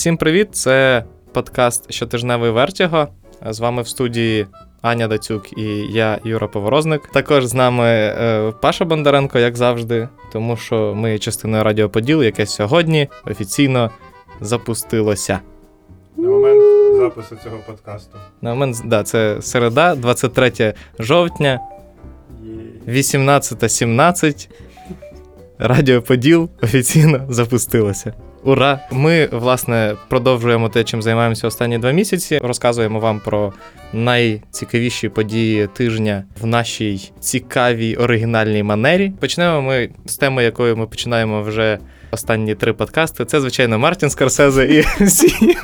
Всім привіт! Це подкаст Щотижневий Вертіго. З вами в студії Аня Дацюк і я, Юра Поворозник. Також з нами е, Паша Бондаренко, як завжди, тому що ми частиною Радіо Поділ, яке сьогодні офіційно запустилося. На момент запису цього подкасту. На момент, да, це середа, 23 жовтня, 18.17. Радіо Поділ офіційно запустилося. Ура! Ми, власне, продовжуємо те, чим займаємося останні два місяці. Розказуємо вам про найцікавіші події тижня в нашій цікавій оригінальній манері. Почнемо ми з теми, якою ми починаємо вже останні три подкасти. Це, звичайно, Мартін Скорсезе і всі.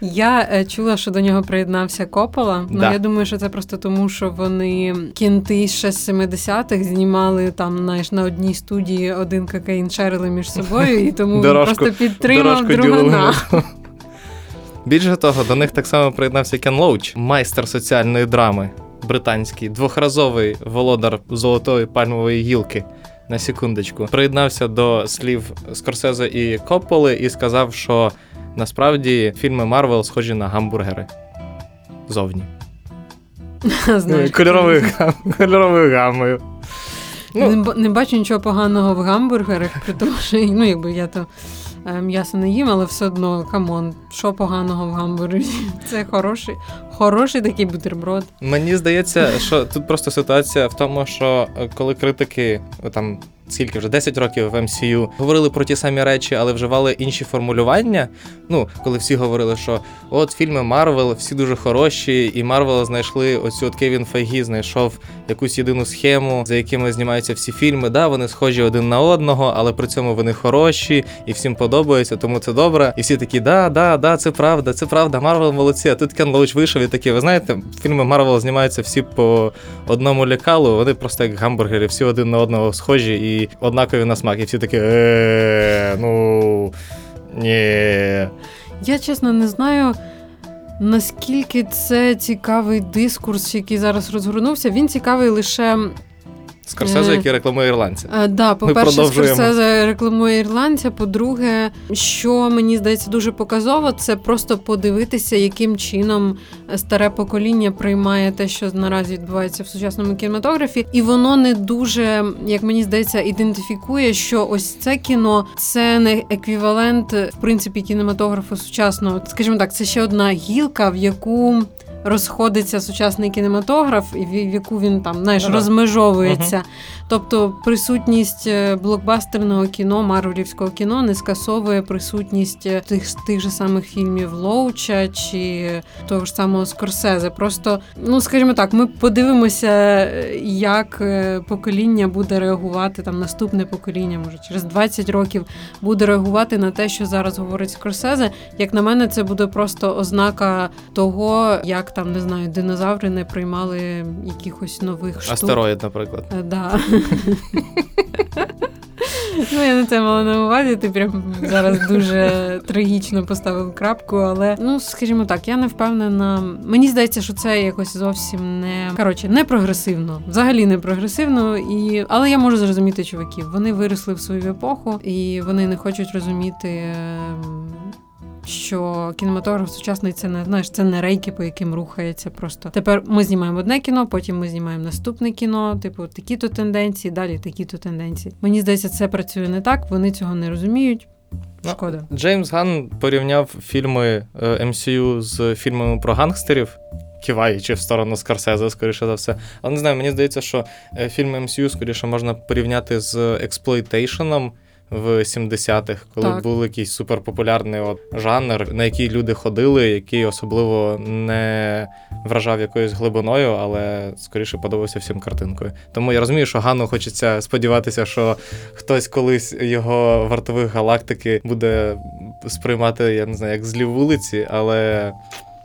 Я е, чула, що до нього приєднався Копола. Ну я думаю, що це просто тому, що вони кінти ще з 70-х знімали там, знаєш, на одній студії один кокаїн шерили між собою, і тому він Дорожку- просто підтримав другана. Більше того, до них так само приєднався Кен Лоуч, майстер соціальної драми британський, двохразовий володар золотої пальмової гілки. На секундочку, приєднався до слів Скорсезе і Копполи і сказав, що насправді фільми Марвел схожі на гамбургери. Зовні. Знаєш, Кольоровою, гам... кольоровою гамою. Ну, не, не бачу нічого поганого в гамбургерах, при тому, що ну, якби я то е, м'ясо не їм, але все одно, come on, що поганого в гамбургері? Це хороший, хороший такий бутерброд. Мені здається, що тут просто ситуація в тому, що е, коли критики е, там. Скільки вже 10 років в MCU говорили про ті самі речі, але вживали інші формулювання. Ну, коли всі говорили, що от фільми Марвел всі дуже хороші, і Марвел знайшли оцю от Кевін Файгі знайшов якусь єдину схему, за якими знімаються всі фільми. Да, вони схожі один на одного, але при цьому вони хороші і всім подобаються, тому це добре. І всі такі, да, да, да, це правда, це правда. Марвел молодці. А тут Кен Лоуч вийшов і такий, ви знаєте, фільми Марвел знімаються всі по одному лікалу, вони просто як гамбургери, всі один на одного схожі і однакові на смак. І всі такі, е, ну ні. Я чесно не знаю. Наскільки це цікавий дискурс, який зараз розгорнувся, він цікавий лише Скорсезе, Е. який рекламує ірландця. Е, Да, по-перше. Скорсезе рекламує ірландця. По-друге, що мені здається дуже показово, це просто подивитися, яким чином старе покоління приймає те, що наразі відбувається в сучасному кінематографі, і воно не дуже, як мені здається, ідентифікує, що ось це кіно це не еквівалент в принципі кінематографу сучасного. Скажімо так, це ще одна гілка, в яку. Розходиться сучасний кінематограф, і в яку він там знаєш, да. розмежовується. Тобто присутність е, блокбастерного кіно, марвелівського кіно не скасовує присутність е, тих, тих же самих фільмів Лоуча чи того ж самого Скорсезе. Просто, ну скажімо так, ми подивимося, е, як покоління буде реагувати, там наступне покоління, може через 20 років буде реагувати на те, що зараз говорить Скорсезе. Як на мене, це буде просто ознака того, як там не знаю, динозаври не приймали якихось нових штук. Астероїд, наприклад. Е, Да. Ну, я не це мала на увазі, ти прям зараз дуже трагічно поставив крапку, але ну скажімо так, я не впевнена. Мені здається, що це якось зовсім не коротше, не прогресивно, взагалі не прогресивно. І але я можу зрозуміти чуваків. Вони виросли в свою епоху, і вони не хочуть розуміти. Ем, Що кінематограф сучасний це не знаєш, це не рейки, по яким рухається. Просто тепер ми знімаємо одне кіно, потім ми знімаємо наступне кіно. Типу, такі-то тенденції, далі такі-то тенденції. Мені здається, це працює не так. Вони цього не розуміють. Ну, Шкода. Джеймс Ган порівняв фільми е, MCU з фільмами про гангстерів. Киваючи в сторону Скорсезе, скоріше за все. Але не знаю, мені здається, що е, фільми MCU скоріше можна порівняти з exploitation ом в 70-х, коли Так. був якийсь суперпопулярний от жанр, на який люди ходили, який особливо не вражав якоюсь глибиною, але скоріше подобався всім картинкою. Тому я розумію, що Гану хочеться сподіватися, що хтось колись його вартових галактики буде сприймати, я не знаю, як злі вулиці, але.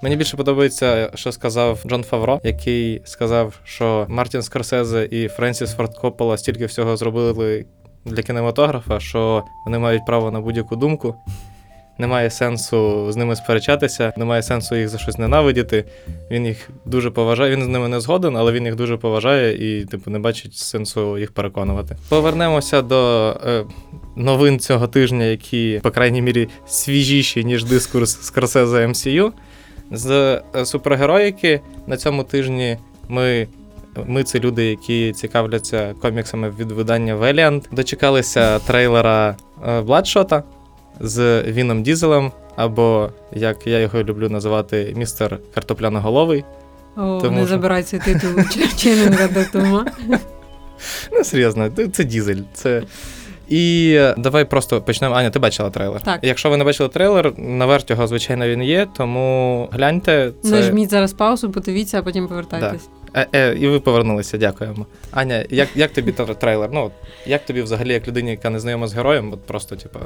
Мені більше подобається, що сказав Джон Фавро, який сказав, що Мартін Скорсезе і Френсіс Форд Коппола стільки всього зробили для кінематографа, що вони мають право на будь-яку думку. Немає сенсу з ними сперечатися, немає сенсу їх за щось ненавидіти. Він їх дуже поважає. Він з ними не згоден, але він їх дуже поважає і, типу, не бачить сенсу їх переконувати. Повернемося до е, новин цього тижня, які, по крайній мірі, свіжіші, ніж дискурс Скорсезе MCU. З супергероїки на цьому тижні ми. Ми це люди, які цікавляться коміксами від видання Valiant. Дочекалися трейлера е, Бладшота з Віном Дізелем, або як я його люблю називати, містер Картопляноголовий. О, Тому не забирай цей титул Ченнінга до Тума. Ну, серйозно, це- Дізель. Це... І е, давай просто почнемо. Аня, ти бачила трейлер? Так. Якщо ви не бачили трейлер, на Вертього, звичайно, він є, тому гляньте. Це... Нажміть зараз паузу, подивіться, а потім повертайтесь. Е, е, і ви повернулися, дякуємо. Аня, як, як тобі тр- трейлер? Ну, як тобі взагалі, як людині, яка не знайома з героєм, от просто, типу,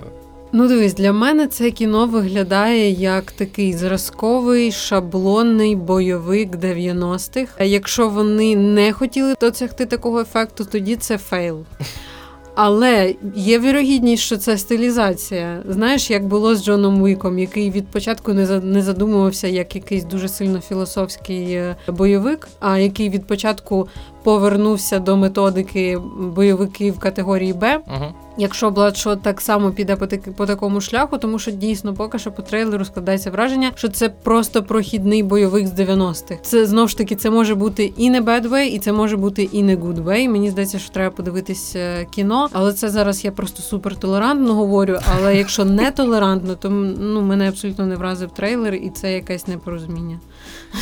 Ну, дивись, для мене це кіно виглядає як такий зразковий шаблонний бойовик 90-х. А Якщо вони не хотіли досягти такого ефекту, тоді це fail. Але є вірогідність, що це стилізація. Знаєш, як було з Джоном Уіком, який від початку не за- не задумувався як якийсь дуже сильно філософський е, бойовик, а який від початку повернувся до методики бойовиків категорії Б. угу. Якщо Бладшот так само піде по, таки- по такому шляху, тому що дійсно поки що по трейлеру складається враження, що це просто прохідний бойовик з 90-х. Це знов ж таки це може бути і не bad way, і це може бути і не good way. Мені здається, що треба подивитись е, кіно, але це зараз я просто супер толерантно говорю. Але якщо не толерантно, то ну мене абсолютно не вразив трейлер, і це якесь непорозуміння.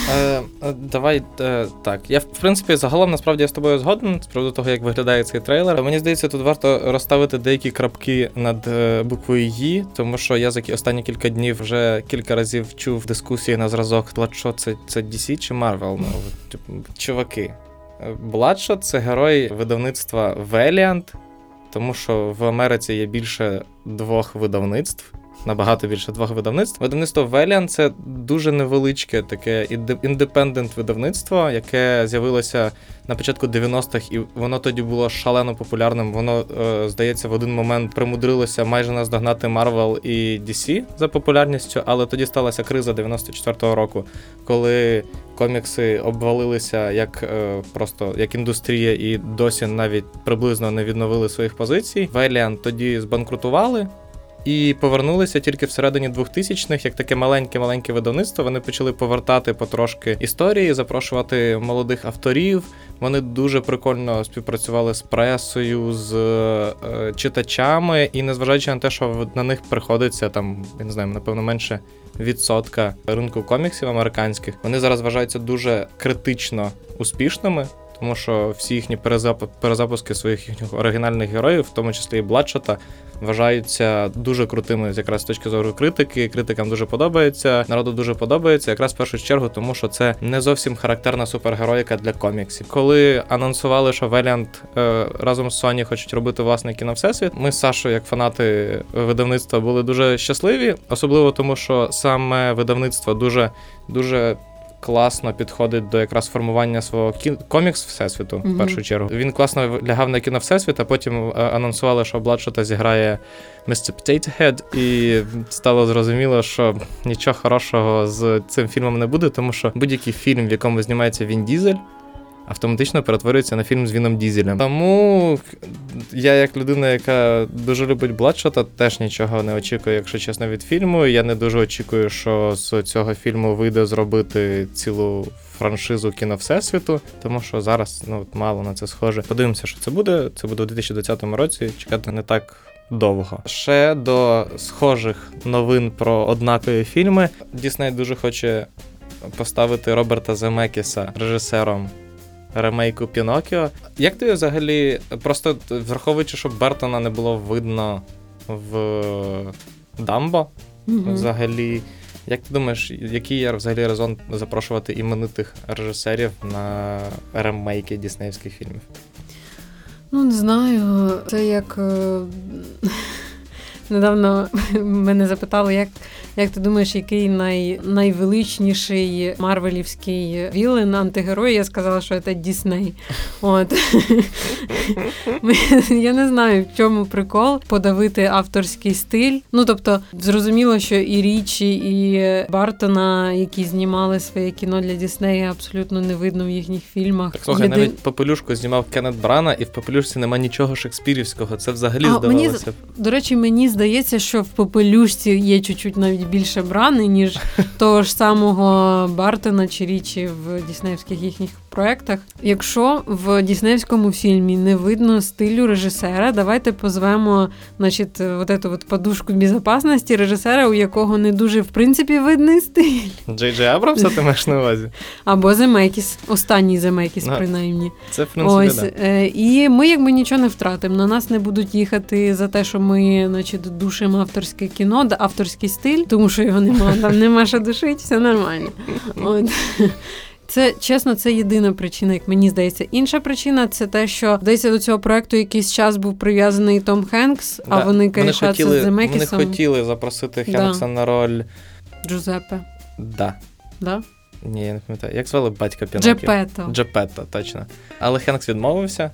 Е, е, давай е, так. Я в принципі загалом насправді я з тобою згоден з приводу того, як виглядає цей трейлер. Мені здається, тут варто розставити деякі крапки над буквою «Ї», тому що я за останні кілька днів вже кілька разів чув дискусії на зразок Bloodshot це, це DC чи Marvel? Ну, чуваки. Bloodshot — це герой видавництва Valiant, тому що в Америці є більше двох видавництв. Набагато більше двох видавництв. Видавництво Valiant — це дуже невеличке таке інде- індепендент видавництво, яке з'явилося на початку 90-х, і воно тоді було шалено популярним. Воно, е, здається, в один момент примудрилося майже наздогнати Marvel і DC за популярністю, але тоді сталася криза 94-го року, коли комікси обвалилися як е, просто як індустрія, і досі навіть приблизно не відновили своїх позицій. Valiant тоді збанкрутували. І повернулися тільки всередині 2000-х, як таке маленьке-маленьке видавництво. Вони почали повертати потрошки історії, запрошувати молодих авторів. Вони дуже прикольно співпрацювали з пресою, з е, читачами, і незважаючи на те, що на них приходиться там, я не знаю, напевно, менше відсотка ринку коміксів американських, вони зараз вважаються дуже критично успішними. Тому що всі їхні перезап... перезапуски своїх їхніх оригінальних героїв, в тому числі і Бладшота, вважаються дуже крутими якраз з точки зору критики. Критикам дуже подобається, народу дуже подобається, якраз в першу чергу, тому що це не зовсім характерна супергероїка для коміксів. Коли анонсували, що Valiant е, разом з Sony хочуть робити власне кіно Всесвіт, ми з Сашою, як фанати видавництва, були дуже щасливі, особливо тому, що саме видавництво дуже дуже. Класно підходить до якраз формування свого кі... комікс всесвіту, в першу чергу. Він класно лягав на кіно всесвіт, а потім е, анонсували, що Бладшота зіграє Mr. Potato Head, і стало зрозуміло, що нічого хорошого з цим фільмом не буде, тому що будь-який фільм, в якому знімається Він Дізель, автоматично перетворюється на фільм з Віном Дізелем. Тому я, як людина, яка дуже любить Бладшота, теж нічого не очікую, якщо чесно, від фільму. Я не дуже очікую, що з цього фільму вийде зробити цілу. Франшизу кіно Всесвіту, тому що зараз ну мало на це схоже. Подивимося, що це буде. Це буде у 2020 році. Чекати не так довго. Ще до схожих новин про однакові фільми. Дісней дуже хоче поставити Роберта Земекіса режисером ремейку Пінокіо. Як ти взагалі, просто враховуючи, що Бертона не було видно в Дамбо, Мгм. взагалі. Як ти думаєш, який є взагалі резон запрошувати іменитих режисерів на ремейки діснеївських фільмів? Ну, не знаю. Це як. Недавно мене запитали, як, як ти думаєш, який най, найвеличніший марвелівський вілен, антигерой? Я сказала, що це Дісней. От. Я не знаю, в чому прикол подавити авторський стиль. Ну тобто, зрозуміло, що і Річі, і Бартона, які знімали своє кіно для Діснея, абсолютно не видно в їхніх фільмах. Так слухай, Єдин- навіть попелюшку знімав Кеннет Брана, і в попелюшці нема нічого шекспірівського. Це взагалі А, здавалося. б. До речі, мені здається, що в попелюшці є чуть-чуть навіть більше брани, ніж того ж самого Бартона чи Річі в діснеївських їхніх проєктах. Якщо в діснеївському фільмі не видно стилю режисера, давайте позвемо значить, вот эту вот подушку безпечності режисера, у якого не дуже в принципі видний стиль. Джей Джей Абрамса ти маєш на увазі? Або Земекіс, останній Земекіс, Ну, принаймні. Це в принципі. Ось да. е, і ми якби нічого не втратимо. На нас не будуть їхати за те, що ми, значить, душимо авторське кіно, да, авторський стиль, тому що його немає, там нема що душити, все нормально. От. Це чесно, це єдина причина, як мені здається. Інша причина це те, що здається до цього проекту якийсь час був прив'язаний Том Хенкс, а Да. вони корішаться хотіли, з Земекісом. Вони хотіли запросити Да. Хенкса на роль. Джузеппе. Да. Да? Ні, я не пам'ятаю. Як звали батька Пінокіо? Джепето. Джепетто, точно. Але Хенкс відмовився,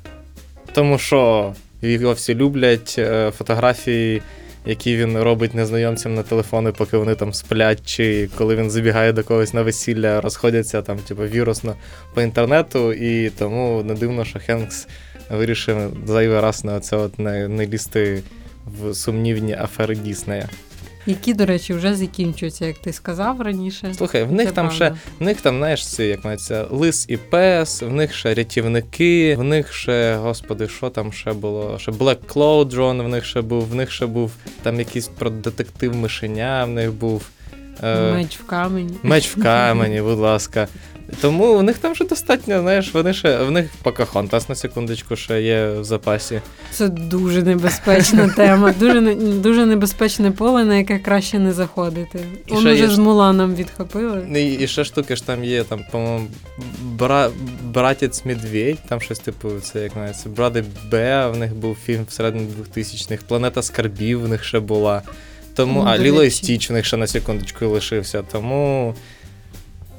тому що його всі люблять е, фотографії, які він робить незнайомцям на телефони, поки вони там сплять, чи коли він забігає до когось на весілля, розходяться там, типу, вірусно по інтернету, і тому не дивно, що Хенкс вирішив зайвий раз на це от не, не лізти в сумнівні афери Діснея. Які, до речі, вже закінчуються, як ти сказав раніше. Слухай, в них Це там правда. ще в них там, знаєш, ці, як мається, лис і пес, в них ще рятівники, в них ще, господи, що там ще було? Ще Black Cloud в них ще був, в них ще був там якийсь про детектив мишеня, в них був. е, Меч в камені. Меч в камені, будь ласка. Тому в них там вже достатньо, знаєш, вони ще в них Покахонтас на секундочку ще є в запасі. Це дуже небезпечна тема, дуже дуже небезпечне поле, на яке краще не заходити. І Он ще є з Муланом відхопили. Ну, І, і ще штуки ж там є, там, по-моєму, бра... братець Медведь, там щось типу, це як називається, Бради Б, в них був фільм всередині 2000-х, Планета Скарбів в них ще була. Тому, Ну, а Ліло і. Стіч в них ще на секундочку лишився. Тому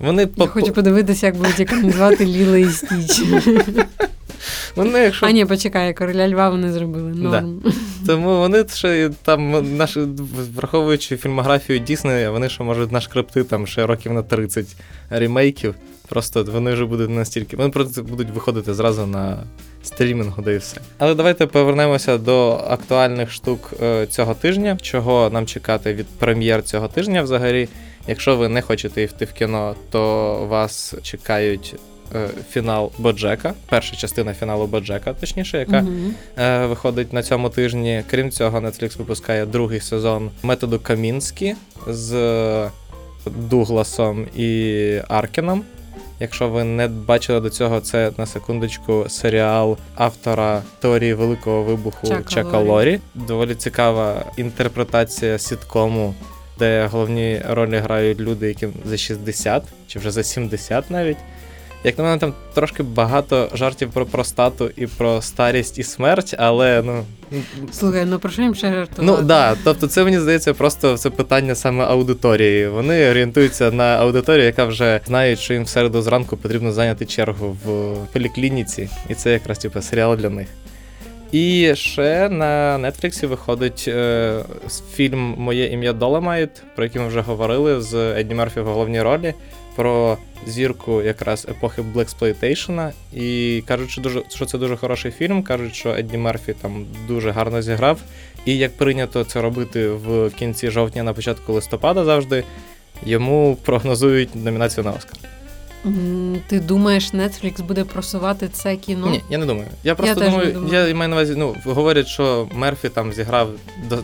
вони Я хочу подивитися, як будуть екранізувати Ліла і Стіч. вони, якщо А ні, почекай, короля Льва вони зробили. Норм. Тому вони ще там, наші, враховуючи фільмографію Діснея, вони ще можуть нашкрепти там ще років на 30 ремейків. Просто вони вже будуть настільки. Вони просто будуть виходити зразу на стрімінгу, да і все. Але давайте повернемося до актуальних штук е, цього тижня. Чого нам чекати від прем'єр цього тижня взагалі. Якщо ви не хочете йти в кіно, то вас чекають е, фінал Боджека, перша частина фіналу Боджека, точніше, яка е, виходить на цьому тижні. Крім цього, Netflix випускає другий сезон методу Камінські з Дугласом і Аркеном. Якщо ви не бачили до цього, це на секундочку серіал автора теорії великого вибуху Чака. Лорі. Доволі цікава інтерпретація сіткому, де головні ролі грають люди, яким за 60 чи вже за 70 навіть. Як на мене, там трошки багато жартів про простату і про старість і смерть, але ну. Слухай, ну про що їм ще жартувати? Ну так, да, тобто це мені здається просто це питання саме аудиторії. Вони орієнтуються на аудиторію, яка вже знає, що їм в середу зранку потрібно зайняти чергу в поліклініці, і це якраз типу, серіал для них. І ще на Нетфліксі виходить е, фільм Моє ім'я Доломайт, про який ми вже говорили з Едді Мерфі в головній ролі, про зірку якраз епохи Блексплойтейшена. І кажуть, що, дуже, що це дуже хороший фільм. Кажуть, що Едді Мерфі там дуже гарно зіграв. І як прийнято це робити в кінці жовтня, на початку листопада завжди, йому прогнозують номінацію на Оскар. Ти думаєш, Netflix буде просувати це кіно? Ні, я не думаю. Я просто теж думаю, думаю. я маю на увазі, ну, говорять, що Мерфі там зіграв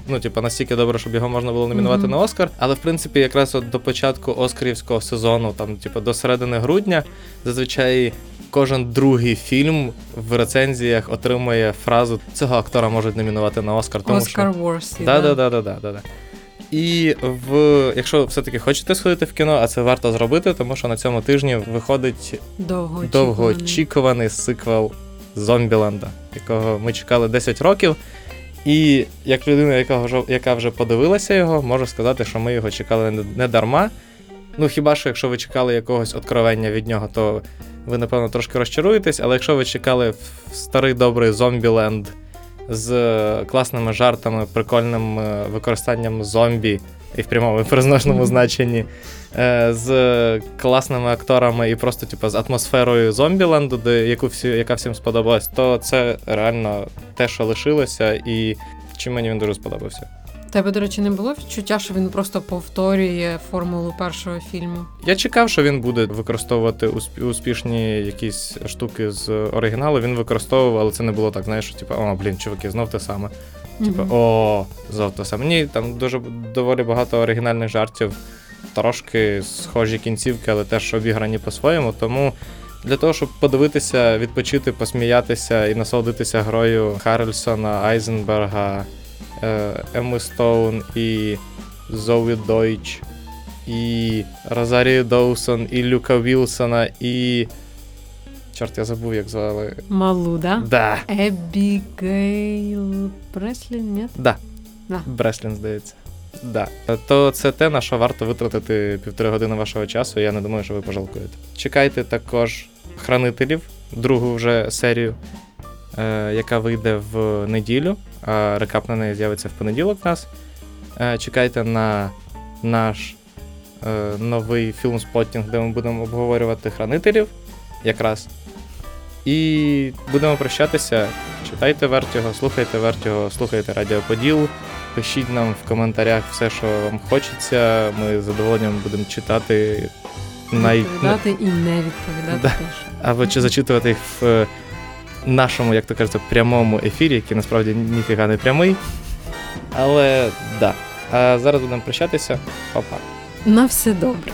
ну, типу, настільки добре, щоб його можна було номінувати Мгм. на Оскар. Але в принципі, якраз от до початку Оскарівського сезону, там, типу, до середини грудня, зазвичай. Кожен другий фільм в рецензіях отримує фразу цього актора можуть номінувати на Оскар. Тому Оскар що... Ворсі. Да, да, да, да, да, да, да. І в якщо все-таки хочете сходити в кіно, а це варто зробити, тому що на цьому тижні виходить довгоочікуваний сиквел Зомбіленда, якого ми чекали 10 років. І як людина, яка вже, яка вже подивилася його, можу сказати, що ми його чекали не, дарма. Ну, хіба що, якщо ви чекали якогось откровення від нього, то ви, напевно, трошки розчаруєтесь, але якщо ви чекали в старий добрий зомбіленд з класними жартами, прикольним е, використанням зомбі і в прямому і Мгм. значенні, е, з класними акторами і просто, типу, з атмосферою зомбіленду, де, яку всі, яка всім сподобалась, то це реально те, що лишилося, і чим мені він дуже сподобався. Тебе, до речі, не було відчуття, що він просто повторює формулу першого фільму. Я чекав, що він буде використовувати усп- успішні якісь штуки з оригіналу. Він використовував, але це не було так, знаєш, що типу, о, блін, чуваки, знов те саме. Типу, Мгм. о, знов те саме. Ні, там дуже доволі багато оригінальних жартів, трошки схожі кінцівки, але теж обіграні по-своєму. Тому для того, щоб подивитися, відпочити, посміятися і насолодитися грою Харрельсона, Айзенберга, Емми Стоун і Зоуі Дойч, і Розарію Доусон, і Люка Вілсона, і. Чорт, я забув, як звали. Малу, да? Да. Ебігейл Преслі, ні? Да. Да. Бреслін, здається. Да. То це те, на що варто витратити півтори години вашого часу. Я не думаю, що ви пожалкуєте. Чекайте також хранителів, другу вже серію, е, яка вийде в неділю. Рекап на неї з'явиться в понеділок в нас. Е, чекайте на наш е, новий фільм споттінг, де ми будемо обговорювати хранителів якраз. І будемо прощатися. Читайте Вертіго, слухайте Вертіго, слухайте Радіо Поділ. Пишіть нам в коментарях все, що вам хочеться. Ми з задоволенням будемо читати най... І не відповідати Да. теж. або чи зачитувати їх в е, нашому, як то кажеться, прямому ефірі, який насправді ніфіга не прямий. Але да. А зараз будемо прощатися. Па-па. На все добре.